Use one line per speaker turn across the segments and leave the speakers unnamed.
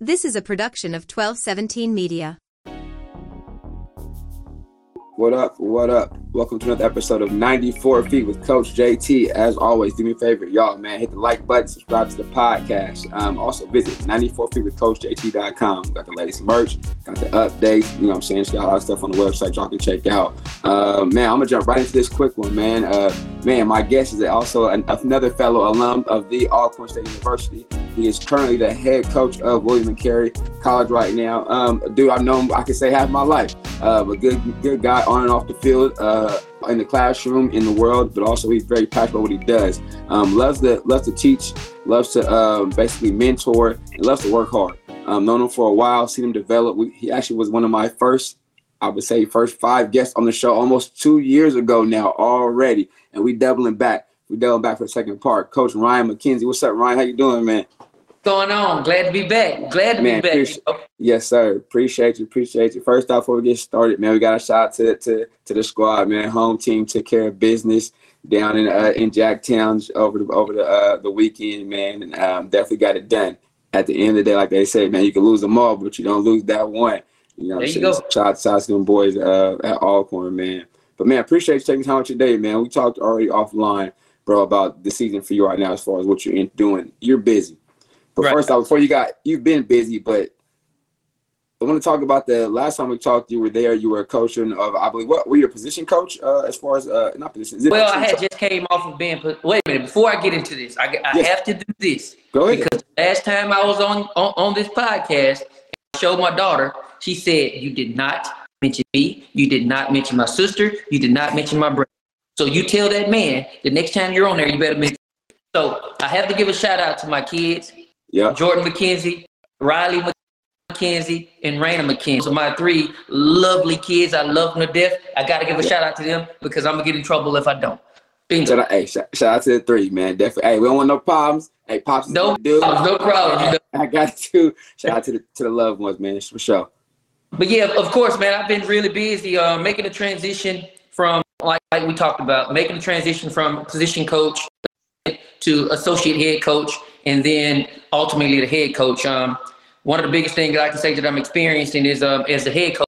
This is a production of 1217 Media.
What up? What up? Welcome to another episode of 94 Feet with Coach JT. As always, do me a favor, y'all, man, hit the like button, subscribe to the podcast. Um, also, visit 94feetwithcoachjt.com. Got the latest merch, got the updates, you know what I'm saying? Got a lot of stuff on the website y'all can check out. Uh, man, I'm going to jump right into this quick one, man. Uh, man, my guest is also an, another fellow alum of the Alcorn State University. He is currently the head coach of William and Carey College right now. Um, dude, I've known, I can say, half my life. Uh, a good, good guy on and off the field, uh, in the classroom, in the world, but also he's very passionate about what he does. Um, loves to loves to teach, loves to um, basically mentor, and loves to work hard. Um, known him for a while, seen him develop. We, he actually was one of my first, I would say, first five guests on the show almost two years ago now already, and we doubling back. We doubling back for the second part. Coach Ryan McKenzie, what's up, Ryan? How you doing, man?
Going on? Glad to be back. Glad to man, be back.
Yes, sir. Appreciate you. Appreciate you. First off, before we get started, man, we got a shout to to to the squad, man. Home team took care of business down in uh, in Jacktown over the over the uh, the weekend, man, and um, definitely got it done. At the end of the day, like they say, man, you can lose them all, but you don't lose that one. You know,
there you go.
Shout, out to them boys uh, at Alcorn, man. But man, appreciate you taking time out your day, man. We talked already offline, bro, about the season for you right now as far as what you're doing. You're busy. But right. first off, before you got, you've been busy, but I want to talk about the last time we talked. You were there. You were a coach of, I believe, what were you a position coach uh, as far as uh, not position?
Well, I had coach? just came off of being. Wait a minute. Before I get into this, I, I yes. have to do this.
Go ahead.
Because last time I was on on, on this podcast, I showed my daughter. She said you did not mention me. You did not mention my sister. You did not mention my brother. So you tell that man the next time you're on there, you better mention. So I have to give a shout out to my kids
yeah.
Jordan McKenzie, Riley McKenzie, and Raina McKenzie. So my three lovely kids. I love them to death. I got to give a shout out to them because I'm gonna get in trouble if I don't.
Shout out, hey, shout, shout, out to the three, man. Definitely. Hey, we don't want no problems. Hey, pops.
No, problems, no problem.
I got to shout out to the to the loved ones, man, for sure.
But yeah, of course, man. I've been really busy uh, making a transition from like, like we talked about, making a transition from position coach to associate head coach and then ultimately the head coach. Um, one of the biggest things I can say that I'm experiencing is um, as the head coach,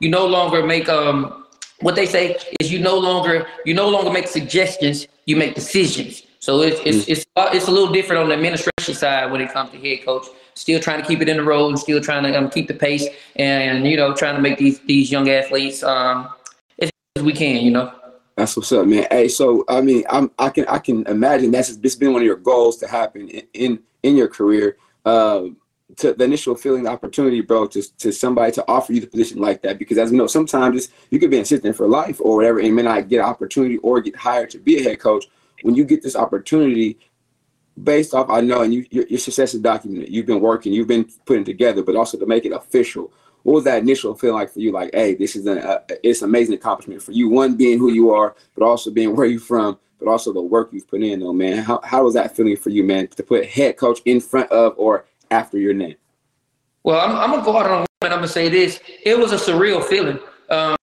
you no longer make um, what they say is you no longer you no longer make suggestions, you make decisions. So it's it's it's, uh, it's a little different on the administration side when it comes to head coach. Still trying to keep it in the road and still trying to um, keep the pace and you know trying to make these these young athletes um, as we can, you know.
That's what's up, man. Hey, so I mean, I'm I can I can imagine that's this been one of your goals to happen in in, in your career. Uh, to the initial feeling, the opportunity, bro, to, to somebody to offer you the position like that. Because as we know, sometimes you could be an assistant for life or whatever, and may not get an opportunity or get hired to be a head coach. When you get this opportunity, based off, I know, and you, your, your success is documented. You've been working, you've been putting together, but also to make it official what was that initial feeling like for you? Like, hey, this is an uh, it's an amazing accomplishment for you. One being who you are, but also being where you're from, but also the work you've put in, though, man. How how was that feeling for you, man, to put head coach in front of or after your name?
Well, I'm, I'm gonna go out on a and I'm gonna say this. It was a surreal feeling. Um,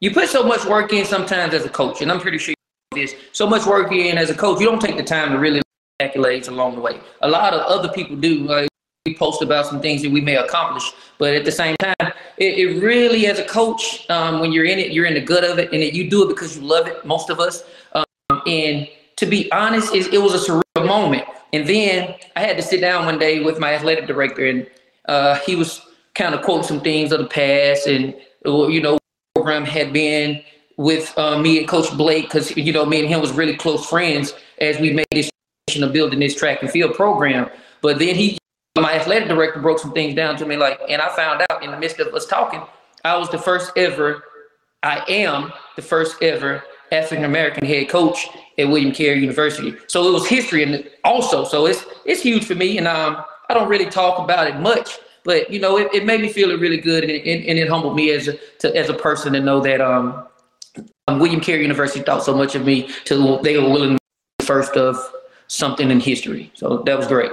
you put so much work in sometimes as a coach, and I'm pretty sure this so much work in as a coach. You don't take the time to really accolades along the way. A lot of other people do. Like post about some things that we may accomplish. But at the same time, it, it really, as a coach, um, when you're in it, you're in the good of it, and it, you do it because you love it. Most of us. Um, and to be honest, it, it, was a surreal moment. And then I had to sit down one day with my athletic director, and uh, he was kind of quoting some things of the past, and you know, program had been with uh, me and Coach Blake because you know me and him was really close friends as we made this of building this track and field program. But then he my athletic director broke some things down to me, like, and I found out in the midst of us talking, I was the first ever, I am the first ever African American head coach at William Carey University. So it was history and also, so it's it's huge for me, and um, I don't really talk about it much, but you know, it, it made me feel really good, and it, and it humbled me as a to, as a person to know that um, William Carey University thought so much of me to they were willing to be first of something in history. So that was great.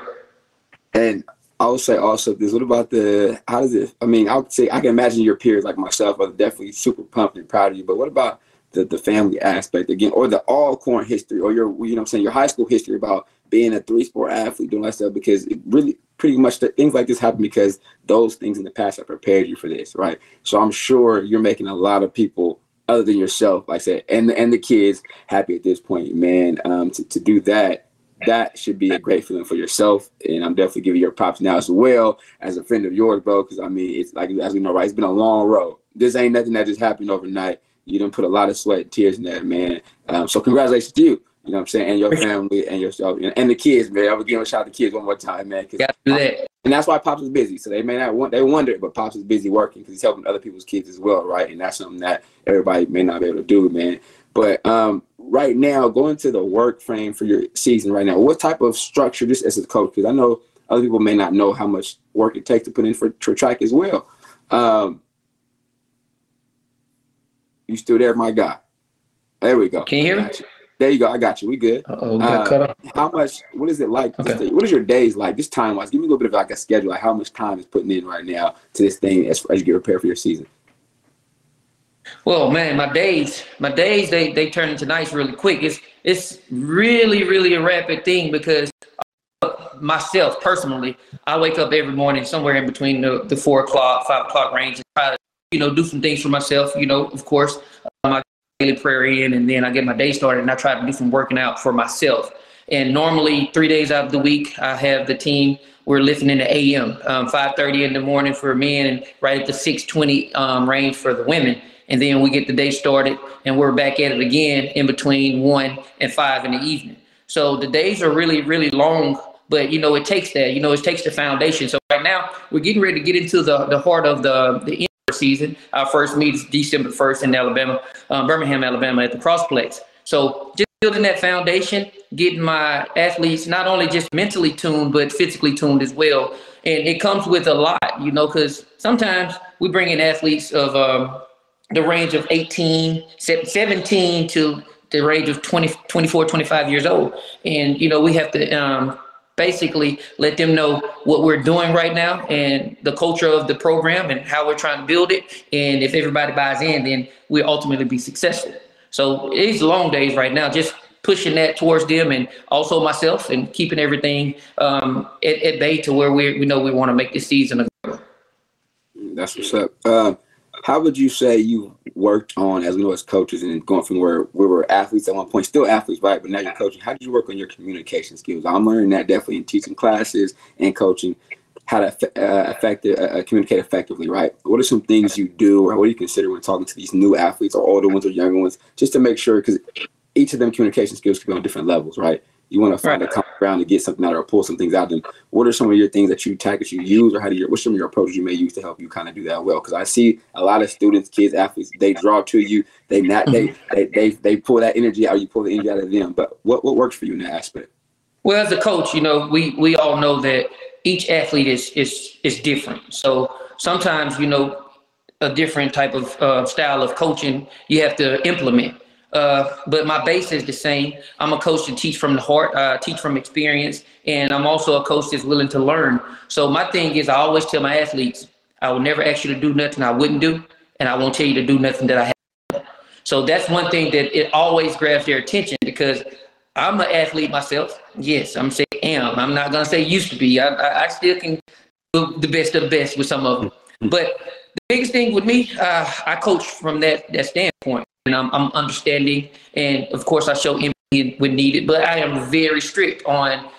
And I would say also this. What about the? How does it? I mean, I would say I can imagine your peers like myself are definitely super pumped and proud of you. But what about the, the family aspect again, or the Alcorn history, or your you know I'm saying your high school history about being a three sport athlete, doing that stuff, because it really pretty much the, things like this happen because those things in the past have prepared you for this, right? So I'm sure you're making a lot of people other than yourself, like I said, and and the kids happy at this point, man. Um, to, to do that, that should be a great feeling for yourself. And I'm definitely giving your props now as well as a friend of yours, bro. Because I mean, it's like as we know, right? It's been a long road. This ain't nothing that just happened overnight. You didn't put a lot of sweat and tears in that, man. Um, so congratulations to you. You know what I'm saying? And your family and yourself and the kids, man. I was giving a shout out to the kids one more time, man.
That.
And that's why Pops is busy. So they may not want, they wonder, but Pops is busy working because he's helping other people's kids as well, right? And that's something that everybody may not be able to do, man. But um, right now, going to the work frame for your season right now, what type of structure, just as a coach, because I know other people may not know how much work it takes to put in for, for track as well. Um, you still there, my guy? There we go.
Can you hear me?
There you go. I got you. We good.
oh uh.
How much? What is it like? Okay. What is your days like? Just time wise, give me a little bit of like a schedule. Like how much time is putting in right now to this thing as, as you get prepared for your season?
Well, man, my days, my days, they they turn into nights really quick. It's it's really really a rapid thing because myself personally, I wake up every morning somewhere in between the, the four o'clock, five o'clock range and try to you know do some things for myself. You know, of course, my daily prayer in, and then I get my day started and I try to do some working out for myself. And normally, three days out of the week, I have the team. We're lifting in the AM, um, 5:30 in the morning for men, and right at the 6:20 um, range for the women. And then we get the day started, and we're back at it again in between one and five in the evening. So the days are really, really long, but you know it takes that. You know it takes the foundation. So right now we're getting ready to get into the the heart of the the season. Our first meet is December 1st in Alabama, um, Birmingham, Alabama at the Crossplex. So just building that foundation, getting my athletes not only just mentally tuned, but physically tuned as well. And it comes with a lot, you know, because sometimes we bring in athletes of um, the range of 18, 17 to the range of 20, 24, 25 years old. And, you know, we have to um, basically let them know what we're doing right now and the culture of the program and how we're trying to build it. And if everybody buys in, then we ultimately be successful. So it's long days right now, just pushing that towards them and also myself and keeping everything um, at, at, bay to where we, we know we want to make this season a
That's what's up. Uh, how would you say you worked on, as we know as coaches, and going from where we were athletes at one point, still athletes, right? But now you're coaching. How did you work on your communication skills? I'm learning that definitely in teaching classes and coaching how to uh, effective, uh, uh, communicate effectively, right? What are some things you do, or what do you consider when talking to these new athletes, or older ones, or younger ones, just to make sure because each of them communication skills can be on different levels, right? You want to find right. a common ground to get something out or pull some things out of them. What are some of your things that you tactics you use, or how do you? What's some of your approaches you may use to help you kind of do that well? Because I see a lot of students, kids, athletes, they draw to you. They not they mm-hmm. they they they pull that energy out. You pull the energy out of them. But what what works for you in that aspect?
Well, as a coach, you know, we we all know that each athlete is is is different. So sometimes, you know, a different type of uh, style of coaching you have to implement. Uh, but my base is the same. I'm a coach to teach from the heart, uh, teach from experience, and I'm also a coach that's willing to learn. So my thing is, I always tell my athletes, I will never ask you to do nothing I wouldn't do, and I won't tell you to do nothing that I haven't. So that's one thing that it always grabs their attention because I'm an athlete myself. Yes, I'm saying am. I'm not gonna say used to be. I, I, I still can do the best of the best with some of them. But the biggest thing with me, uh, I coach from that that standpoint and I'm, I'm understanding. And of course, I show empathy when needed, but I am very strict on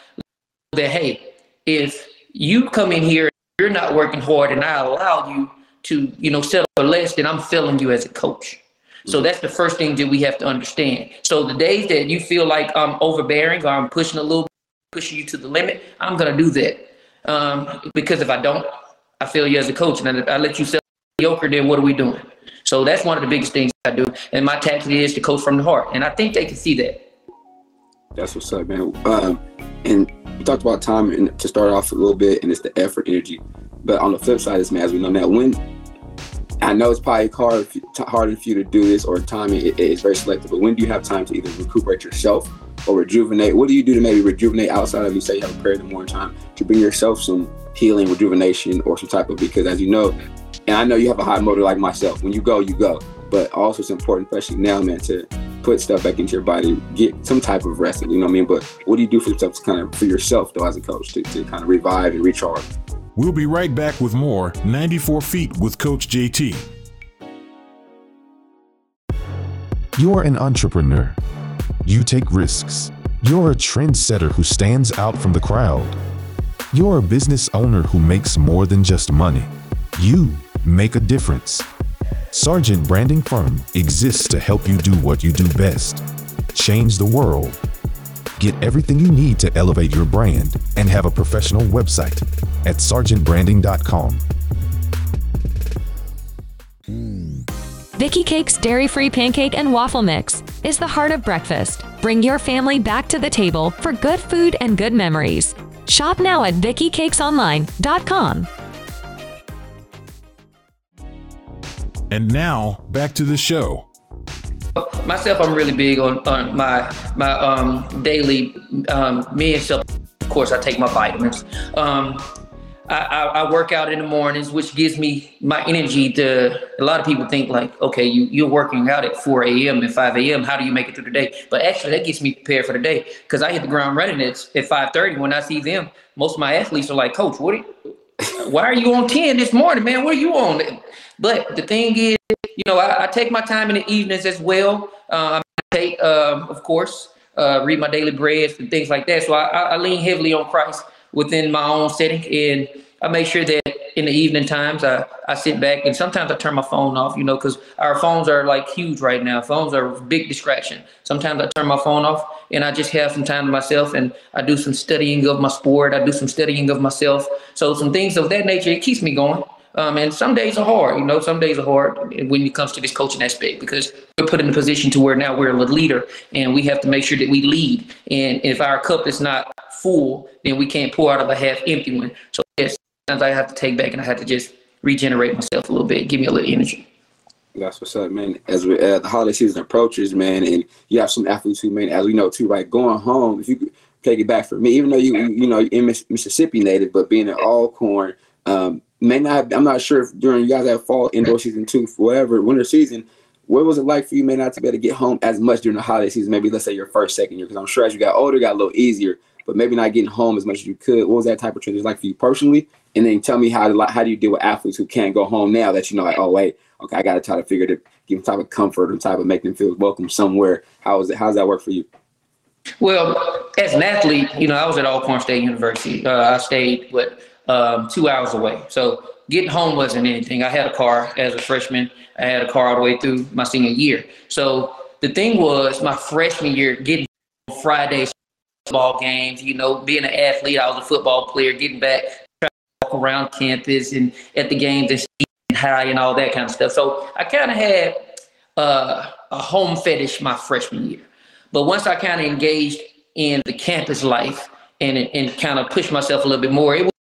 that. Hey, if you come in here, you're not working hard, and I allow you to, you know, settle for less, then I'm failing you as a coach. So that's the first thing that we have to understand. So the days that you feel like I'm overbearing or I'm pushing a little, pushing you to the limit, I'm gonna do that. Um, because if I don't, I fail you as a coach, and I, I let you sell mediocre. Then what are we doing? So that's one of the biggest things I do. And my tactic is to coach from the heart. And I think they can see that.
That's what's up, man. Um, and you talked about time and to start off a little bit, and it's the effort, energy. But on the flip side, is man, as we know now, when I know it's probably hard, harder for you to do this, or time it, it's very selective. But when do you have time to either recuperate yourself or rejuvenate? What do you do to maybe rejuvenate outside of you say you have a prayer in the morning time to bring yourself some healing, rejuvenation, or some type of because as you know, and I know you have a high motor like myself. When you go, you go. but also it's important, especially now, man, to put stuff back into your body, get some type of rest. You know what I mean? But what do you do for yourself to kind of for yourself though as a coach to, to kind of revive and recharge?
We'll be right back with more 94 Feet with Coach JT.
You're an entrepreneur. You take risks. You're a trendsetter who stands out from the crowd. You're a business owner who makes more than just money. You make a difference. Sargent Branding Firm exists to help you do what you do best change the world. Get everything you need to elevate your brand and have a professional website at sargentbranding.com.
Vicky Cake's dairy free pancake and waffle mix is the heart of breakfast. Bring your family back to the table for good food and good memories. Shop now at VickyCakesOnline.com.
And now, back to the show.
Myself, I'm really big on, on my my um, daily um, me and self. Of course, I take my vitamins. Um, I, I, I, work out in the mornings, which gives me my energy to. A lot of people think like, okay, you you're working out at 4 a.m. and 5 a.m. How do you make it through the day? But actually, that gets me prepared for the day because I hit the ground running at at 5:30. When I see them, most of my athletes are like, Coach, what? Are you, why are you on 10 this morning, man? What are you on? But the thing is, you know, I, I take my time in the evenings as well. Uh, I take, um, of course, uh, read my daily breads and things like that. So I, I lean heavily on Christ within my own setting, and I make sure that in the evening times I, I sit back and sometimes I turn my phone off, you know, because our phones are like huge right now. Phones are a big distraction. Sometimes I turn my phone off and I just have some time to myself and I do some studying of my sport. I do some studying of myself. So some things of that nature, it keeps me going. Um, and some days are hard, you know, some days are hard when it comes to this coaching aspect because we're put in a position to where now we're a leader and we have to make sure that we lead. And if our cup is not full, then we can't pour out of a half empty one. So yes, sometimes I have to take back and I have to just regenerate myself a little bit, give me a little energy.
That's what's up, man. As we, uh, the holiday season approaches, man, and you have some athletes who, man, as we know too, right? Going home, if you take it back for me, even though you, you know, in Mississippi native, but being an Alcorn, um, may not. I'm not sure if during you guys have fall indoor season two, whatever winter season. What was it like for you, may not to be able to get home as much during the holiday season? Maybe let's say your first, second year, because I'm sure as you got older, it got a little easier. But maybe not getting home as much as you could. What was that type of transition like for you personally? And then tell me how to, how do you deal with athletes who can't go home now that you know like oh wait okay I got to try to figure to give them type of comfort and type of make them feel welcome somewhere. How is it? How does that work for you?
Well, as an athlete, you know I was at Alcorn State University. Uh, I stayed what um, two hours away, so getting home wasn't anything. I had a car as a freshman. I had a car all the way through my senior year. So the thing was, my freshman year, getting Fridays football games, you know, being an athlete, I was a football player, getting back, trying to walk around campus and at the games and high and all that kind of stuff. So I kind of had uh, a home fetish my freshman year. But once I kind of engaged in the campus life and, and kind of pushed myself a little bit more, it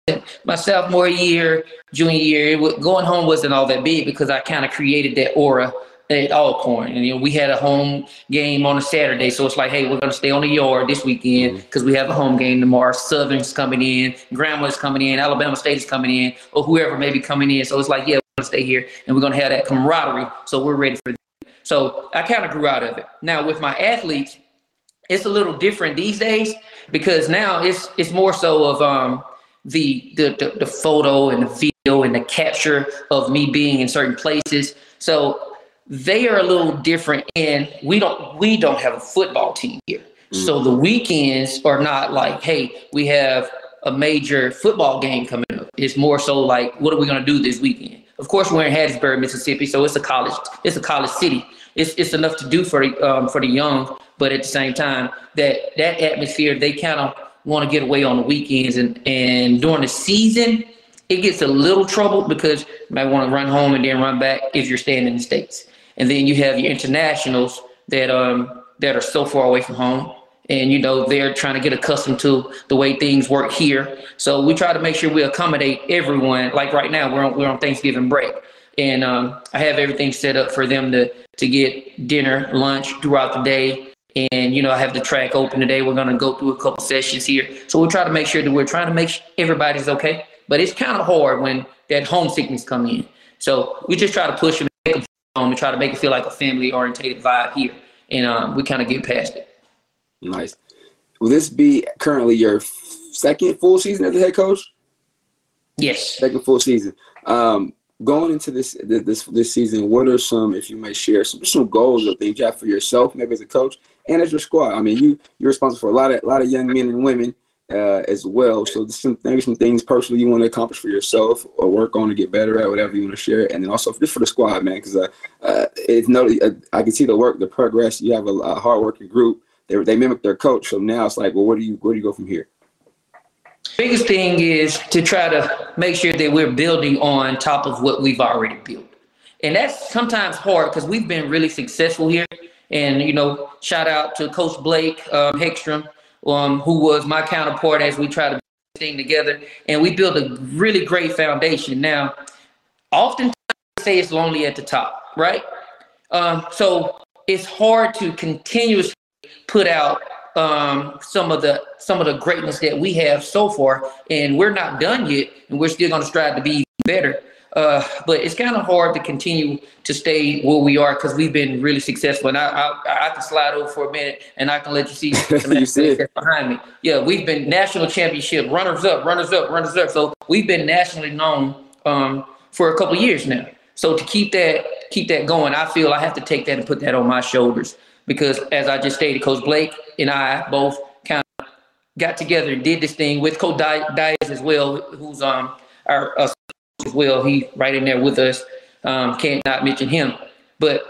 my sophomore year, junior year, going home wasn't all that big because I kind of created that aura at Alcorn. And you know, we had a home game on a Saturday, so it's like, hey, we're gonna stay on the yard this weekend because mm-hmm. we have a home game tomorrow. Southern's coming in, Grambling's coming in, Alabama State is coming in, or whoever may be coming in. So it's like, yeah, we're gonna stay here and we're gonna have that camaraderie. So we're ready for that. So I kind of grew out of it. Now with my athletes, it's a little different these days because now it's it's more so of um the, the, the, the photo and the video and the capture of me being in certain places. So they are a little different and we don't we don't have a football team here. Mm. So the weekends are not like, hey, we have a major football game coming up. It's more so like, what are we gonna do this weekend? Of course, we're in Hattiesburg, Mississippi, so it's a college, it's a college city. It's, it's enough to do for um, for the young, but at the same time, that that atmosphere, they kind of want to get away on the weekends and, and during the season, it gets a little trouble because you might want to run home and then run back if you're staying in the States. And then you have your internationals that um that are so far away from home. And you know, they're trying to get accustomed to the way things work here. So we try to make sure we accommodate everyone. Like right now, we're on, we're on Thanksgiving break. And um, I have everything set up for them to to get dinner, lunch throughout the day and you know, I have the track open today. We're gonna go through a couple sessions here. So we'll try to make sure that we're trying to make sure everybody's okay. But it's kind of hard when that homesickness come in. So we just try to push them, make them home and try to make it feel like a family orientated vibe here. And um, we kind of get past it.
Nice. Will this be currently your second full season as a head coach?
Yes.
Second full season. Um, going into this this this season, what are some, if you may share, some some goals or things you have for yourself, maybe as a coach and as your squad? I mean, you you're responsible for a lot of a lot of young men and women uh, as well. So some maybe some things personally you want to accomplish for yourself or work on to get better at, whatever you want to share, and then also just for the squad, man, because uh, uh, it's no, uh, I can see the work, the progress. You have a, a hardworking group. They they mimic their coach, so now it's like, well, where do you where do you go from here?
Biggest thing is to try to make sure that we're building on top of what we've already built. And that's sometimes hard because we've been really successful here. And, you know, shout out to Coach Blake um, Hegstrom, um, who was my counterpart as we try to thing together. And we built a really great foundation. Now, oftentimes say it's lonely at the top, right? Um, so it's hard to continuously put out um, some of the some of the greatness that we have so far, and we're not done yet, and we're still going to strive to be better. Uh, but it's kind of hard to continue to stay where we are because we've been really successful. And I, I, I can slide over for a minute, and I can let you see some
You see
behind me. Yeah, we've been national championship runners up, runners up, runners up. So we've been nationally known um, for a couple years now. So to keep that keep that going, I feel I have to take that and put that on my shoulders because, as I just stated, Coach Blake and I both kind of got together and did this thing with Coach Di- Diaz as well, who's um our uh, as well. He right in there with us. Um, can't not mention him, but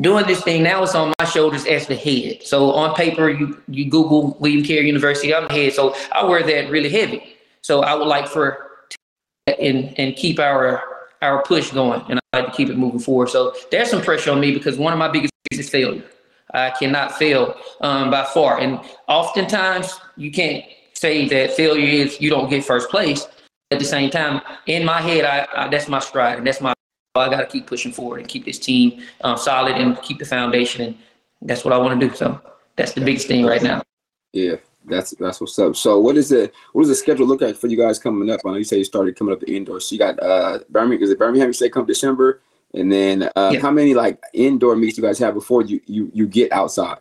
doing this thing now it's on my shoulders as the head. So on paper, you you Google William Carey University, I'm the head, so I wear that really heavy. So I would like for and and keep our our push going, and I like to keep it moving forward. So there's some pressure on me because one of my biggest fears is failure. I cannot fail um, by far, and oftentimes you can't say that failure is you don't get first place. At the same time, in my head, I, I that's my stride, and that's my I got to keep pushing forward and keep this team um, solid and keep the foundation, and that's what I want to do. So that's the biggest thing right now.
Yeah, that's that's what's up. So what is it? What does the schedule look like for you guys coming up? I know you say you started coming up the indoors. So you got uh Birmingham. Is it Birmingham? You say come December, and then uh,
Yeah.
how many like indoor meets you guys have before you you you get outside?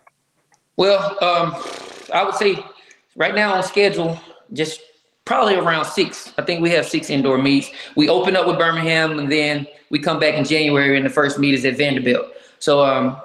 Well, um, I would say right now on schedule, just probably around six. I think we have six indoor meets. We open up with Birmingham, and then we come back in January, and the first meet is at Vanderbilt. So, um,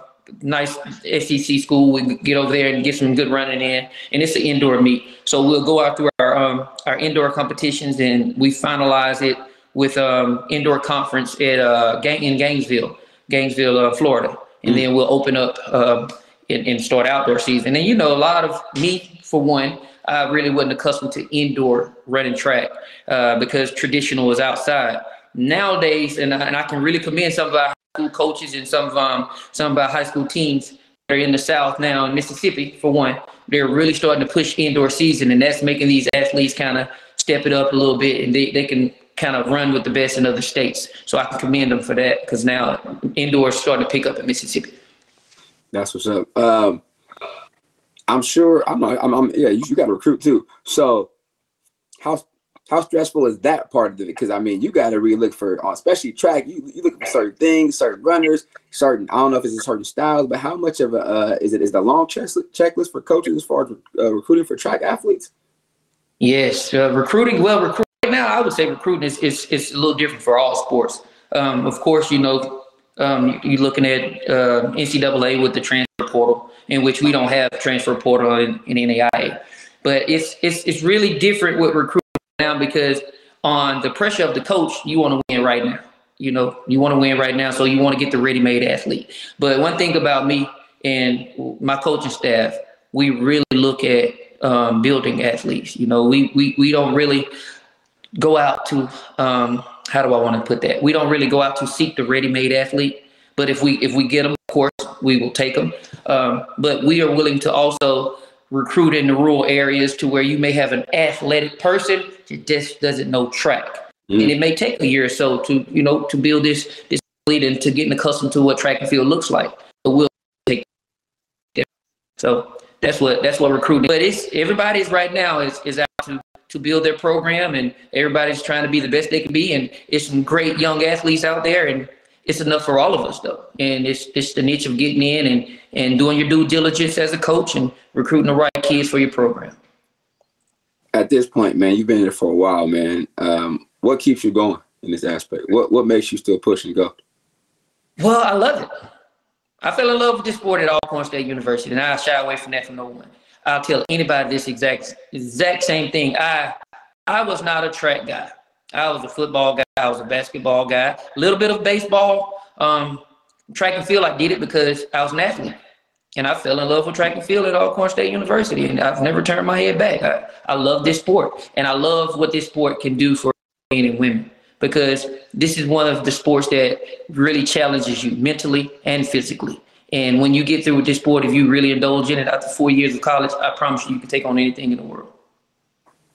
nice SEC school. We get over there and get some good running in, and it's an indoor meet. So we'll go out through our um, our indoor competitions, and we finalize it with um, indoor conference at uh, in Gainesville, Gainesville, uh, Florida, and then we'll open up. Uh, and, and start outdoor season. And you know, a lot of me, for one, I really wasn't accustomed to indoor running track uh, because traditional was outside. Nowadays, and I, and I can really commend some of our high school coaches and some of um, some of our high school teams that are in the South now in Mississippi, for one, they're really starting to push indoor season, and that's making these athletes kind of step it up a little bit, and they, they can kind of run with the best in other states. So I can commend them for that because now indoor is starting to pick up in Mississippi.
That's what's up. Um, I'm sure. I'm. I'm. I'm yeah. You, you got to recruit too. So how how stressful is that part of it? Because I mean, you got to really look for, uh, especially track. You you look for certain things, certain runners, certain. I don't know if it's a certain styles, but how much of a uh, is it? Is the long checklist for coaches as far as uh, recruiting for track athletes?
Yes, uh, recruiting. Well, recruiting now, I would say recruiting is, is, is a little different for all sports. Um, of course, you know, um, you- you're looking at uh, NCAA with the transfer portal, in which we don't have transfer portal in, in NAIA. But it's it's it's really different with recruiting now because on the pressure of the coach, you want to win right now. You know, you want to win right now, so you want to get the ready-made athlete. But one thing about me and my coaching staff, we really look at um, building athletes. You know, we we we don't really go out to um, how do I want to put that? We don't really go out to seek the ready-made athlete. But if we if we get them, course, we will take them. Um, but we are willing to also recruit in the rural areas to where you may have an athletic person that just doesn't know track, and it may take a year or so to you know to build this this athlete and to getting accustomed to what track and field looks like. But we'll take so that's what that's what recruiting. But it's everybody's right now is is out to to build their program, and everybody's trying to be the best they can be. And it's some great young athletes out there, and it's enough for all of us though. And it's it's the niche of getting in and and doing your due diligence as a coach and recruiting the right kids for your program.
At this point, man, you've been here for a while, man. Um, what keeps you going in this aspect? What what makes you still push and go?
Well, I love it. I fell in love with this sport at Alcorn State University, and I shy away from that for no one. I'll tell anybody this exact exact same thing. I I was not a track guy. I was a football guy. I was a basketball guy. A little bit of baseball. Um, track and field, I did it because I was an athlete. And I fell in love with track and field at Alcorn State University. And I've never turned my head back. I, I love this sport. And I love what this sport can do for men and women because this is one of the sports that really challenges you mentally and physically. And when you get through with this sport, if you really indulge in it after four years of college, I promise you, you can take on anything in the world.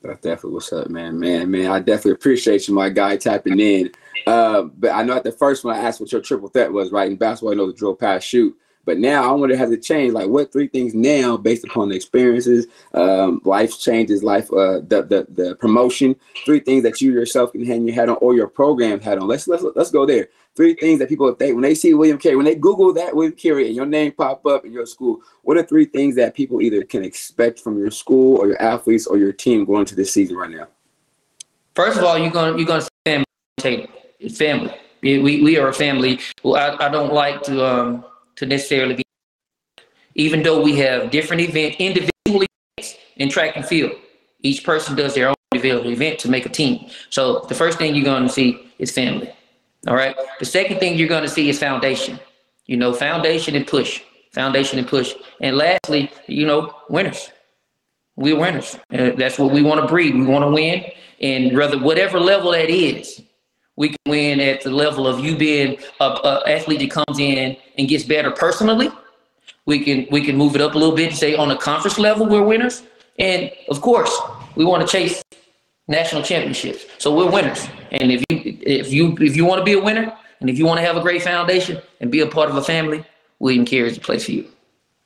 That's definitely what's up, man. Man, man, I definitely appreciate you, my guy, tapping in. Uh, but I know at the first one I asked what your triple threat was, right? In basketball, I know the drill, pass, shoot. But now I wonder has it changed? Like what three things now, based upon the experiences, um, life changes, life, uh, the, the the promotion, three things that you yourself can hang your hat on or your program hat on. Let's let's let's go there. Three things that people think when they see William Carey, when they Google that William Carey and your name pop up in your school, what are three things that people either can expect from your school or your athletes or your team going into this season right now?
First of all, you're gonna you're gonna family. Family. We, we are a family. I, I don't like to um to necessarily be, even though we have different event, individual events in track and field. Each person does their own individual event to make a team. So the first thing you're going to see is family. All right. The second thing you're going to see is foundation. You know, foundation and push, foundation and push. And lastly, you know, winners. We're winners. Uh, that's what we want to breed. We want to win. And rather, whatever level that is, we can win at the level of you being a, a, athlete that comes in and gets better personally. We can we can move it up a little bit and say on a conference level we're winners. And of course, we want to chase national championships. So we're winners. And if you if you if you want to be a winner and if you want to have a great foundation and be a part of a family, William Carey is the place for you.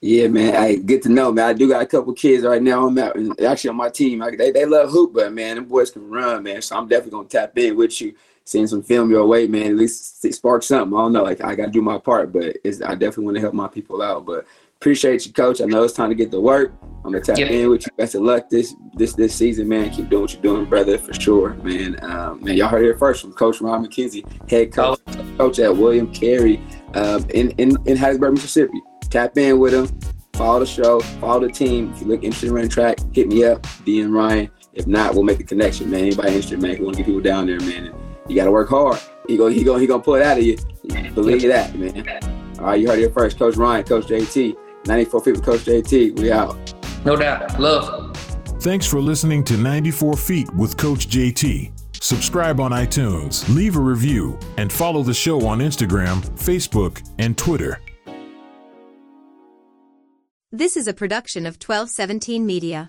Yeah, man. Hey, good to know, man. I do got a couple kids right now. I'm out, actually on my team. I, they, they love hoop, but man, them boys can run, man. So I'm definitely gonna tap in with you seeing some film your way, man, at least spark something. I don't know, like I got to do my part, but it's, I definitely want to help my people out. But appreciate you, coach. I know it's time to get to work. I'm gonna tap yep. in with you. Best of luck this this this season, man. Keep doing what you're doing, brother, for sure, man. Um, man, y'all heard it first from Coach Ryan McKenzie, head coach, oh. coach at William Carey um, in in in Hattiesburg, Mississippi. Tap in with him. Follow the show. Follow the team. If you look interested in running track, hit me up, D and Ryan. If not, we'll make the connection, man. Anybody interested, man? We want to get people down there, man. And, you got to work hard. He go, he go, he gonna pull it out of you. Believe that, man. All right, you heard it first. Coach Ryan, Coach JT, 94 feet with Coach JT. We out.
No doubt. Love.
Thanks for listening to 94 Feet with Coach JT. Subscribe on iTunes, leave a review, and follow the show on Instagram, Facebook, and Twitter.
This is a production of 1217 Media.